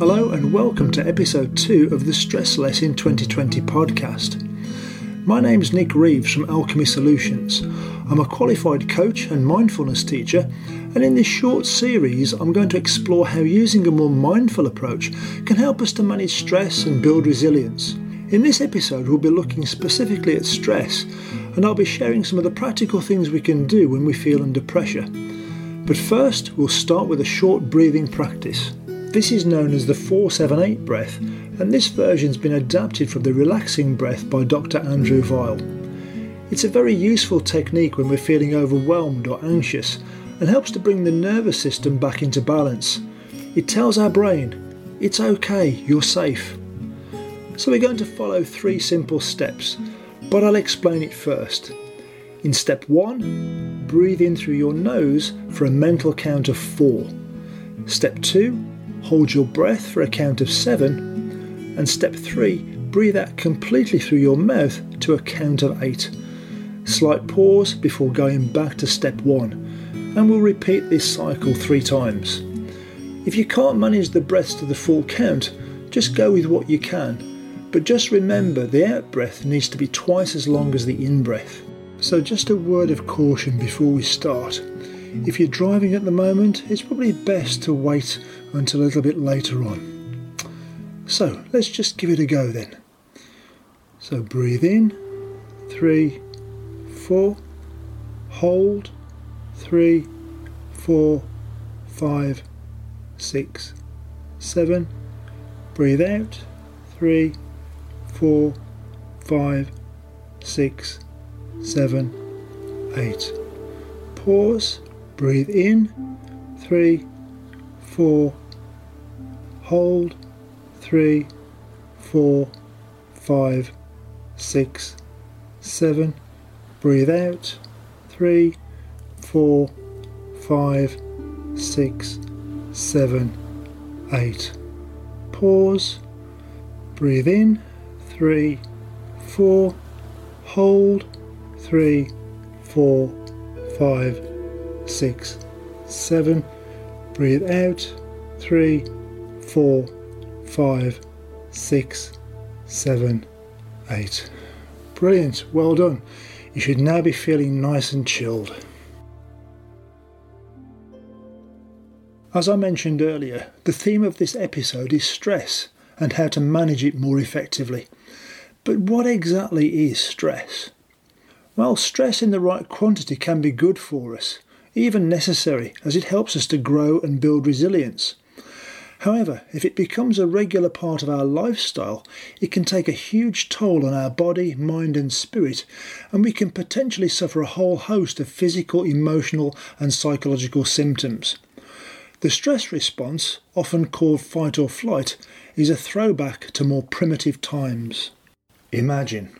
Hello and welcome to episode 2 of the Stress Less in 2020 podcast. My name's Nick Reeves from Alchemy Solutions. I'm a qualified coach and mindfulness teacher, and in this short series, I'm going to explore how using a more mindful approach can help us to manage stress and build resilience. In this episode, we'll be looking specifically at stress, and I'll be sharing some of the practical things we can do when we feel under pressure. But first, we'll start with a short breathing practice. This is known as the 478 breath, and this version's been adapted from the relaxing breath by Dr. Andrew Weil. It's a very useful technique when we're feeling overwhelmed or anxious and helps to bring the nervous system back into balance. It tells our brain, it's okay, you're safe. So we're going to follow three simple steps, but I'll explain it first. In step one, breathe in through your nose for a mental count of four. Step two, hold your breath for a count of seven, and step three, breathe out completely through your mouth to a count of eight. Slight pause before going back to step one, and we'll repeat this cycle three times. If you can't manage the breaths to the full count, just go with what you can, but just remember the out breath needs to be twice as long as the in breath. So, just a word of caution before we start. If you're driving at the moment, it's probably best to wait until a little bit later on. So let's just give it a go then. So breathe in, three, four, hold, three, four, five, six, seven. Breathe out, three, four, five, six, seven, eight. Pause, breathe in, three, four, hold, three, four, five, six, seven, breathe out, three, four, five, six, seven, eight. Pause, breathe in, three, four, hold, three, four, five, six, seven, Breathe out. Three, four, five, six, seven, eight. Brilliant. Well done. You should now be feeling nice and chilled. As I mentioned earlier, the theme of this episode is stress and how to manage it more effectively. But what exactly is stress? Well, stress in the right quantity can be good for us, even necessary, as it helps us to grow and build resilience. However, if it becomes a regular part of our lifestyle, it can take a huge toll on our body, mind, and spirit, and we can potentially suffer a whole host of physical, emotional, and psychological symptoms. The stress response, often called fight or flight, is a throwback to more primitive times. Imagine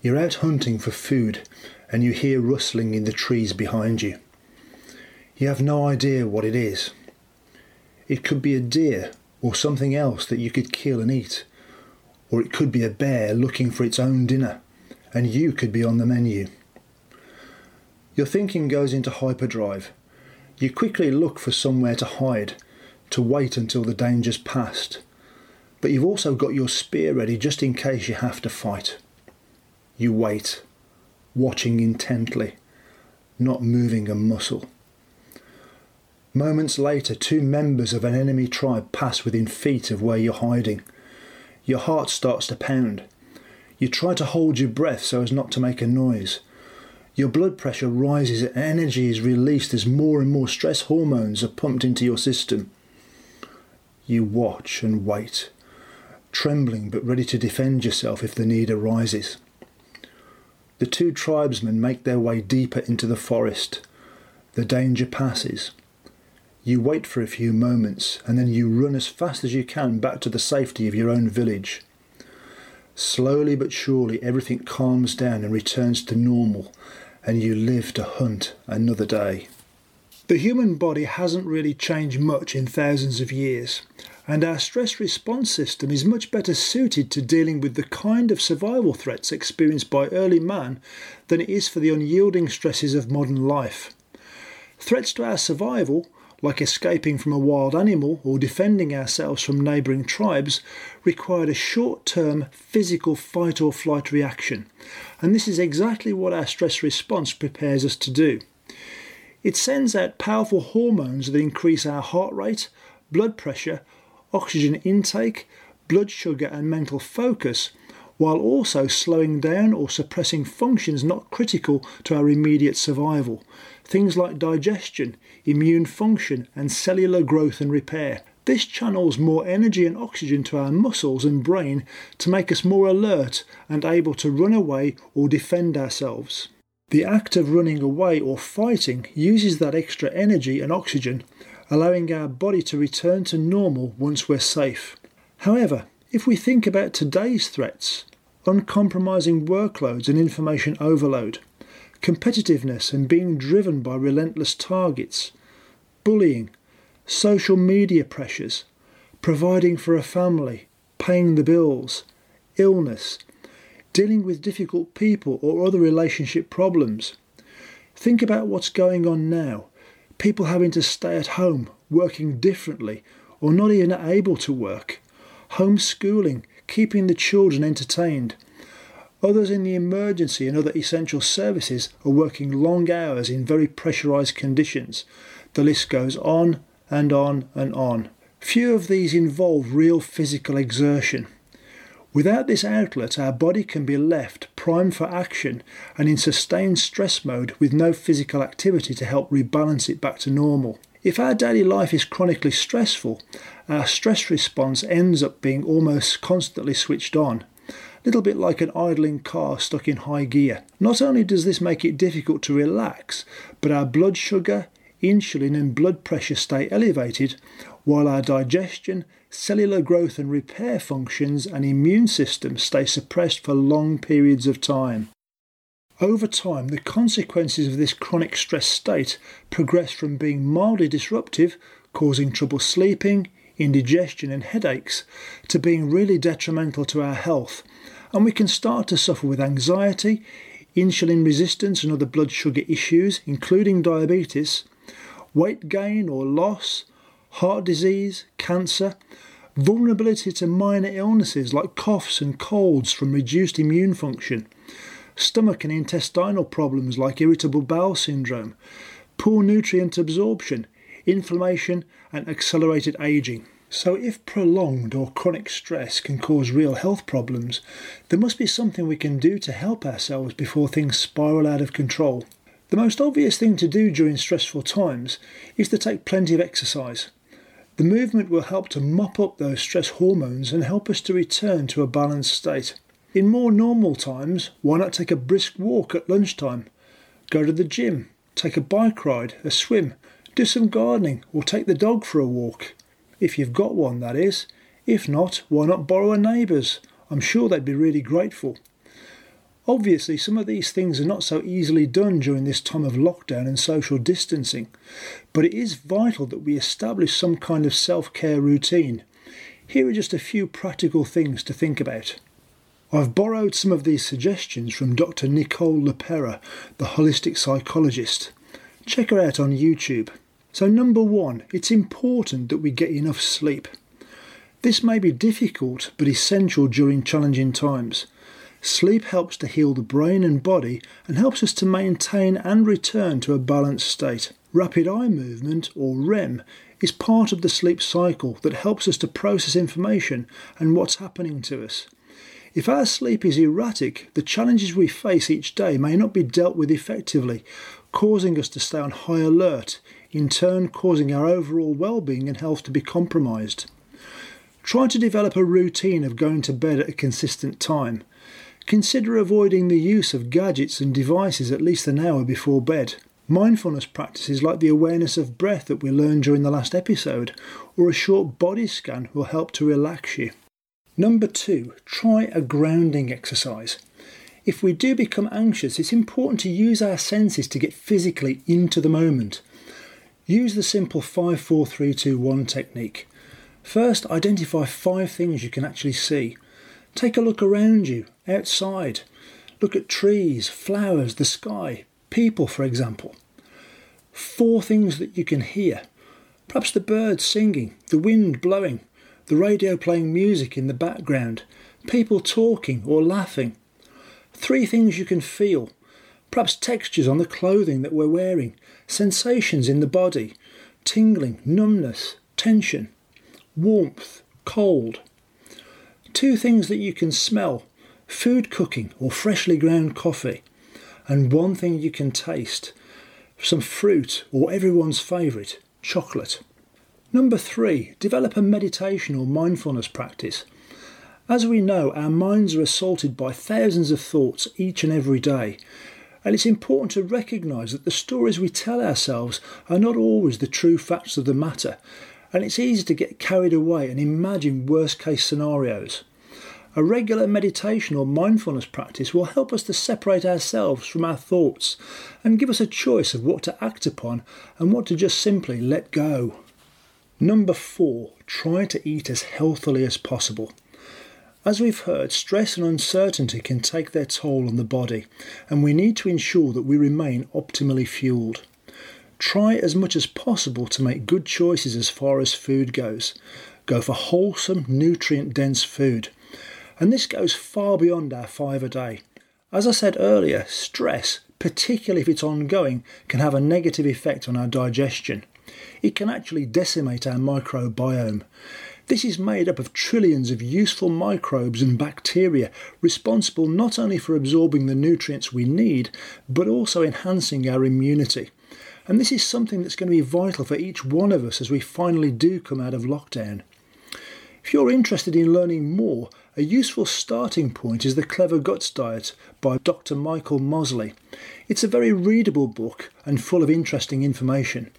you're out hunting for food and you hear rustling in the trees behind you. You have no idea what it is. It could be a deer or something else that you could kill and eat. Or it could be a bear looking for its own dinner, and you could be on the menu. Your thinking goes into hyperdrive. You quickly look for somewhere to hide, to wait until the danger's past. But you've also got your spear ready just in case you have to fight. You wait, watching intently, not moving a muscle. Moments later, two members of an enemy tribe pass within feet of where you're hiding. Your heart starts to pound. You try to hold your breath so as not to make a noise. Your blood pressure rises and energy is released as more and more stress hormones are pumped into your system. You watch and wait, trembling but ready to defend yourself if the need arises. The two tribesmen make their way deeper into the forest. The danger passes. You wait for a few moments and then you run as fast as you can back to the safety of your own village. Slowly but surely, everything calms down and returns to normal, and you live to hunt another day. The human body hasn't really changed much in thousands of years, and our stress response system is much better suited to dealing with the kind of survival threats experienced by early man than it is for the unyielding stresses of modern life. Threats to our survival like escaping from a wild animal or defending ourselves from neighbouring tribes, required a short term physical fight or flight reaction. And this is exactly what our stress response prepares us to do. It sends out powerful hormones that increase our heart rate, blood pressure, oxygen intake, blood sugar, and mental focus, while also slowing down or suppressing functions not critical to our immediate survival. Things like digestion, immune function, and cellular growth and repair. This channels more energy and oxygen to our muscles and brain to make us more alert and able to run away or defend ourselves. The act of running away or fighting uses that extra energy and oxygen, allowing our body to return to normal once we're safe. However, if we think about today's threats, uncompromising workloads and information overload, competitiveness and being driven by relentless targets, bullying, social media pressures, providing for a family, paying the bills, illness, dealing with difficult people or other relationship problems. Think about what's going on now people having to stay at home, working differently, or not even able to work, homeschooling, keeping the children entertained. Others in the emergency and other essential services are working long hours in very pressurised conditions. The list goes on and on and on. Few of these involve real physical exertion. Without this outlet, our body can be left primed for action and in sustained stress mode with no physical activity to help rebalance it back to normal. If our daily life is chronically stressful, our stress response ends up being almost constantly switched on, little bit like an idling car stuck in high gear. Not only does this make it difficult to relax, but our blood sugar, insulin, and blood pressure stay elevated, while our digestion, cellular growth and repair functions and immune system stay suppressed for long periods of time. Over time, the consequences of this chronic stress state progress from being mildly disruptive, causing trouble sleeping, indigestion, and headaches, to being really detrimental to our health, and we can start to suffer with anxiety, insulin resistance, and other blood sugar issues, including diabetes, weight gain or loss, heart disease, cancer, vulnerability to minor illnesses like coughs and colds from reduced immune function, stomach and intestinal problems like irritable bowel syndrome, poor nutrient absorption, inflammation, and accelerated aging. So, if prolonged or chronic stress can cause real health problems, there must be something we can do to help ourselves before things spiral out of control. The most obvious thing to do during stressful times is to take plenty of exercise. The movement will help to mop up those stress hormones and help us to return to a balanced state. In more normal times, why not take a brisk walk at lunchtime? Go to the gym, take a bike ride, a swim, do some gardening, or take the dog for a walk. If you've got one, that is. If not, why not borrow a neighbour's? I'm sure they'd be really grateful. Obviously, some of these things are not so easily done during this time of lockdown and social distancing, but it is vital that we establish some kind of self care routine. Here are just a few practical things to think about. I've borrowed some of these suggestions from Dr. Nicole LePera, the holistic psychologist. Check her out on YouTube. So, number one, it's important that we get enough sleep. This may be difficult but essential during challenging times. Sleep helps to heal the brain and body and helps us to maintain and return to a balanced state. Rapid eye movement, or REM, is part of the sleep cycle that helps us to process information and what's happening to us. If our sleep is erratic, the challenges we face each day may not be dealt with effectively, causing us to stay on high alert, in turn, causing our overall well being and health to be compromised. Try to develop a routine of going to bed at a consistent time. Consider avoiding the use of gadgets and devices at least an hour before bed. Mindfulness practices like the awareness of breath that we learned during the last episode, or a short body scan will help to relax you. Number two, try a grounding exercise. If we do become anxious, it's important to use our senses to get physically into the moment. Use the simple 5 4 3 2 1 technique. First, identify five things you can actually see. Take a look around you, outside. Look at trees, flowers, the sky, people, for example. Four things that you can hear. Perhaps the birds singing, the wind blowing, the radio playing music in the background, people talking or laughing. Three things you can feel. Perhaps textures on the clothing that we're wearing, sensations in the body, tingling, numbness, tension, warmth, cold. Two things that you can smell food cooking or freshly ground coffee. And one thing you can taste some fruit or everyone's favourite, chocolate. Number three, develop a meditation or mindfulness practice. As we know, our minds are assaulted by thousands of thoughts each and every day, and it's important to recognise that the stories we tell ourselves are not always the true facts of the matter, and it's easy to get carried away and imagine worst case scenarios. A regular meditation or mindfulness practice will help us to separate ourselves from our thoughts and give us a choice of what to act upon and what to just simply let go. Number four, try to eat as healthily as possible. As we've heard, stress and uncertainty can take their toll on the body, and we need to ensure that we remain optimally fueled. Try as much as possible to make good choices as far as food goes. Go for wholesome, nutrient dense food. And this goes far beyond our five a day. As I said earlier, stress, particularly if it's ongoing, can have a negative effect on our digestion it can actually decimate our microbiome. This is made up of trillions of useful microbes and bacteria responsible not only for absorbing the nutrients we need, but also enhancing our immunity. And this is something that's going to be vital for each one of us as we finally do come out of lockdown. If you're interested in learning more, a useful starting point is The Clever Guts Diet by Dr. Michael Mosley. It's a very readable book and full of interesting information.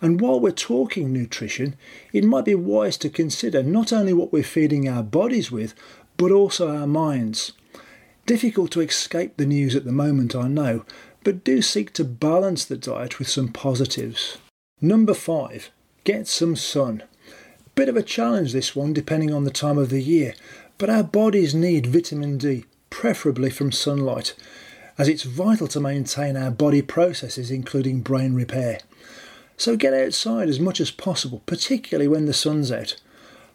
And while we're talking nutrition, it might be wise to consider not only what we're feeding our bodies with, but also our minds. Difficult to escape the news at the moment, I know, but do seek to balance the diet with some positives. Number five, get some sun. Bit of a challenge this one depending on the time of the year, but our bodies need vitamin D, preferably from sunlight, as it's vital to maintain our body processes, including brain repair. So get outside as much as possible, particularly when the sun's out.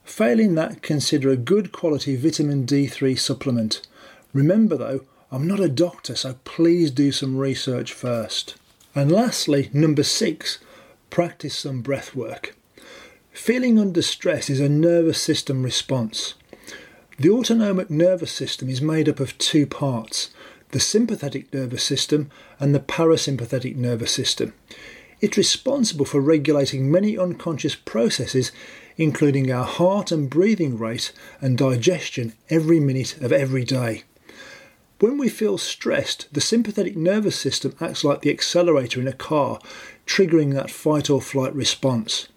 Failing that, consider a good quality vitamin D3 supplement. Remember though, I'm not a doctor, so please do some research first. And lastly, number six, practice some breath work. Feeling under stress is a nervous system response. The autonomic nervous system is made up of two parts the sympathetic nervous system and the parasympathetic nervous system. It's responsible for regulating many unconscious processes, including our heart and breathing rate and digestion every minute of every day. When we feel stressed, the sympathetic nervous system acts like the accelerator in a car, triggering that fight or flight response.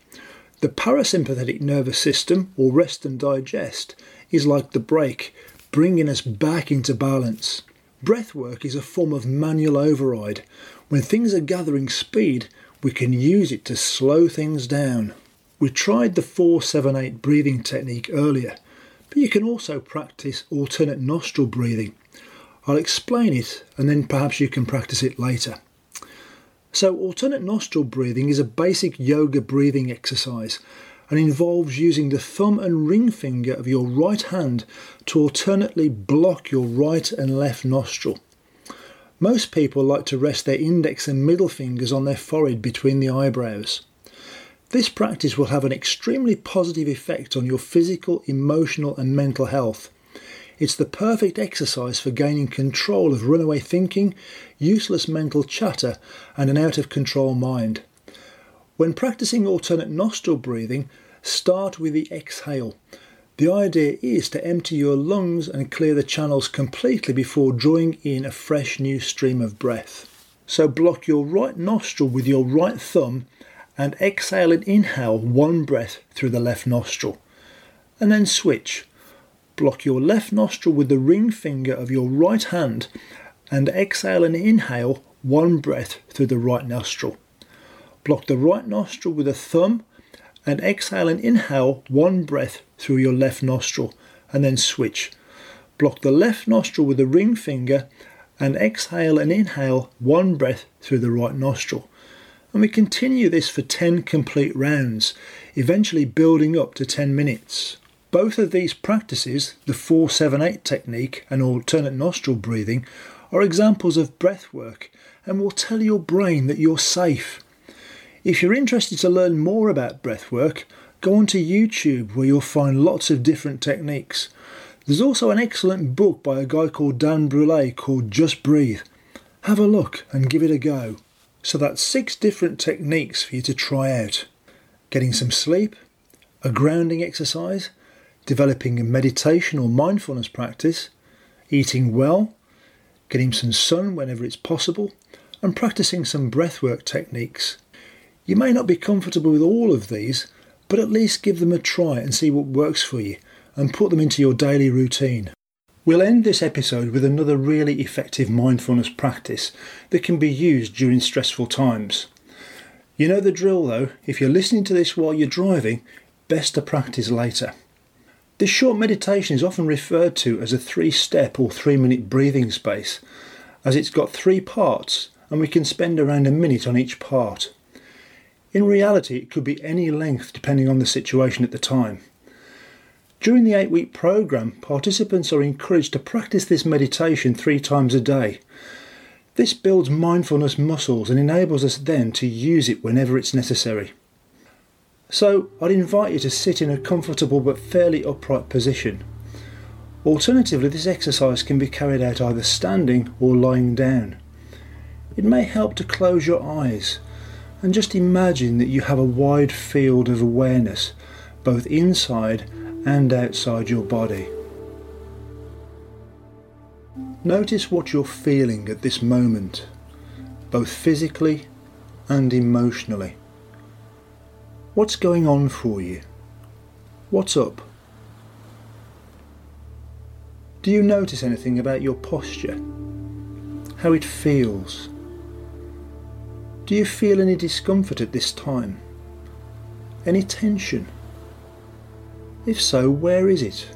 The parasympathetic nervous system, or rest and digest, is like the brake, bringing us back into balance. Breath work is a form of manual override. When things are gathering speed, we can use it to slow things down. We tried the 478 breathing technique earlier, but you can also practice alternate nostril breathing. I'll explain it and then perhaps you can practice it later. So, alternate nostril breathing is a basic yoga breathing exercise and involves using the thumb and ring finger of your right hand to alternately block your right and left nostril. Most people like to rest their index and middle fingers on their forehead between the eyebrows. This practice will have an extremely positive effect on your physical, emotional, and mental health. It's the perfect exercise for gaining control of runaway thinking, useless mental chatter, and an out of control mind. When practicing alternate nostril breathing, start with the exhale the idea is to empty your lungs and clear the channels completely before drawing in a fresh new stream of breath. So block your right nostril with your right thumb and exhale and inhale one breath through the left nostril. And then switch. Block your left nostril with the ring finger of your right hand and exhale and inhale one breath through the right nostril. Block the right nostril with a thumb and exhale and inhale one breath through your left nostril and then switch. Block the left nostril with the ring finger and exhale and inhale one breath through the right nostril. And we continue this for 10 complete rounds, eventually building up to 10 minutes. Both of these practices, the 478 technique and alternate nostril breathing, are examples of breath work and will tell your brain that you're safe. If you're interested to learn more about breathwork, go onto YouTube where you'll find lots of different techniques. There's also an excellent book by a guy called Dan Brule called Just Breathe. Have a look and give it a go. So that's six different techniques for you to try out. Getting some sleep, a grounding exercise, developing a meditation or mindfulness practice, eating well, getting some sun whenever it's possible, and practicing some breathwork techniques. You may not be comfortable with all of these, but at least give them a try and see what works for you and put them into your daily routine. We'll end this episode with another really effective mindfulness practice that can be used during stressful times. You know the drill though, if you're listening to this while you're driving, best to practice later. This short meditation is often referred to as a three step or three minute breathing space, as it's got three parts and we can spend around a minute on each part. In reality, it could be any length depending on the situation at the time. During the eight week program, participants are encouraged to practice this meditation three times a day. This builds mindfulness muscles and enables us then to use it whenever it's necessary. So I'd invite you to sit in a comfortable but fairly upright position. Alternatively, this exercise can be carried out either standing or lying down. It may help to close your eyes and just imagine that you have a wide field of awareness both inside and outside your body. Notice what you're feeling at this moment, both physically and emotionally. What's going on for you? What's up? Do you notice anything about your posture? How it feels? Do you feel any discomfort at this time? Any tension? If so, where is it?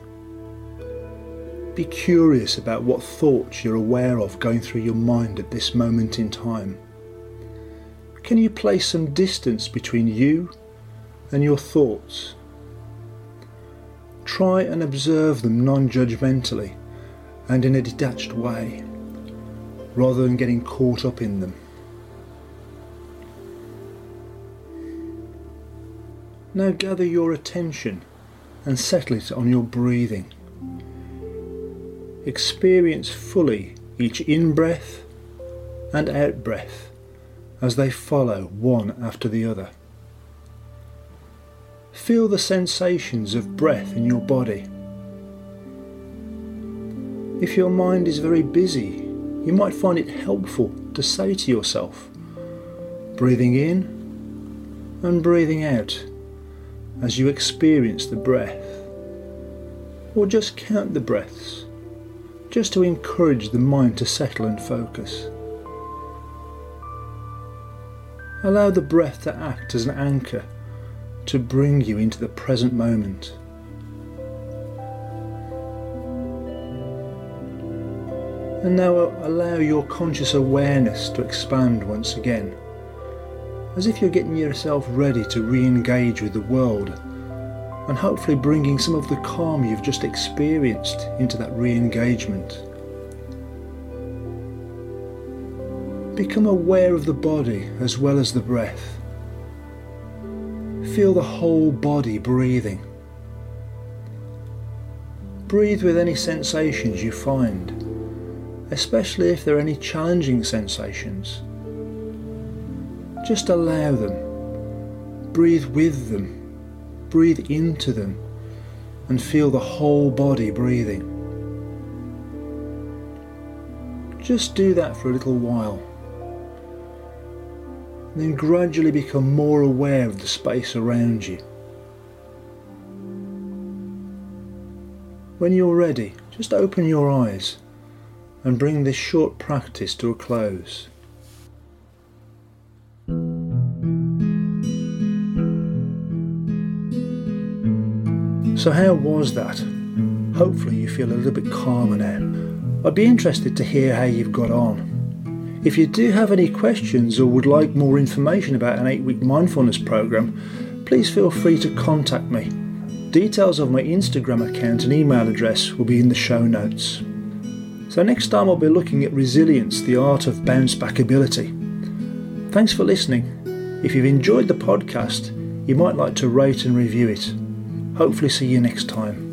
Be curious about what thoughts you're aware of going through your mind at this moment in time. Can you place some distance between you and your thoughts. Try and observe them non judgmentally and in a detached way, rather than getting caught up in them. Now gather your attention and settle it on your breathing. Experience fully each in breath and out breath as they follow one after the other. Feel the sensations of breath in your body. If your mind is very busy, you might find it helpful to say to yourself, breathing in and breathing out as you experience the breath. Or just count the breaths, just to encourage the mind to settle and focus. Allow the breath to act as an anchor to bring you into the present moment. And now uh, allow your conscious awareness to expand once again, as if you're getting yourself ready to re engage with the world and hopefully bringing some of the calm you've just experienced into that re engagement. Become aware of the body as well as the breath feel the whole body breathing. Breathe with any sensations you find, especially if there are any challenging sensations. Just allow them. Breathe with them. Breathe into them and feel the whole body breathing. Just do that for a little while then gradually become more aware of the space around you. When you're ready, just open your eyes and bring this short practice to a close. So, how was that? Hopefully, you feel a little bit calmer now. I'd be interested to hear how you've got on. If you do have any questions or would like more information about an 8 week mindfulness program, please feel free to contact me. Details of my Instagram account and email address will be in the show notes. So, next time I'll be looking at resilience, the art of bounce back ability. Thanks for listening. If you've enjoyed the podcast, you might like to rate and review it. Hopefully, see you next time.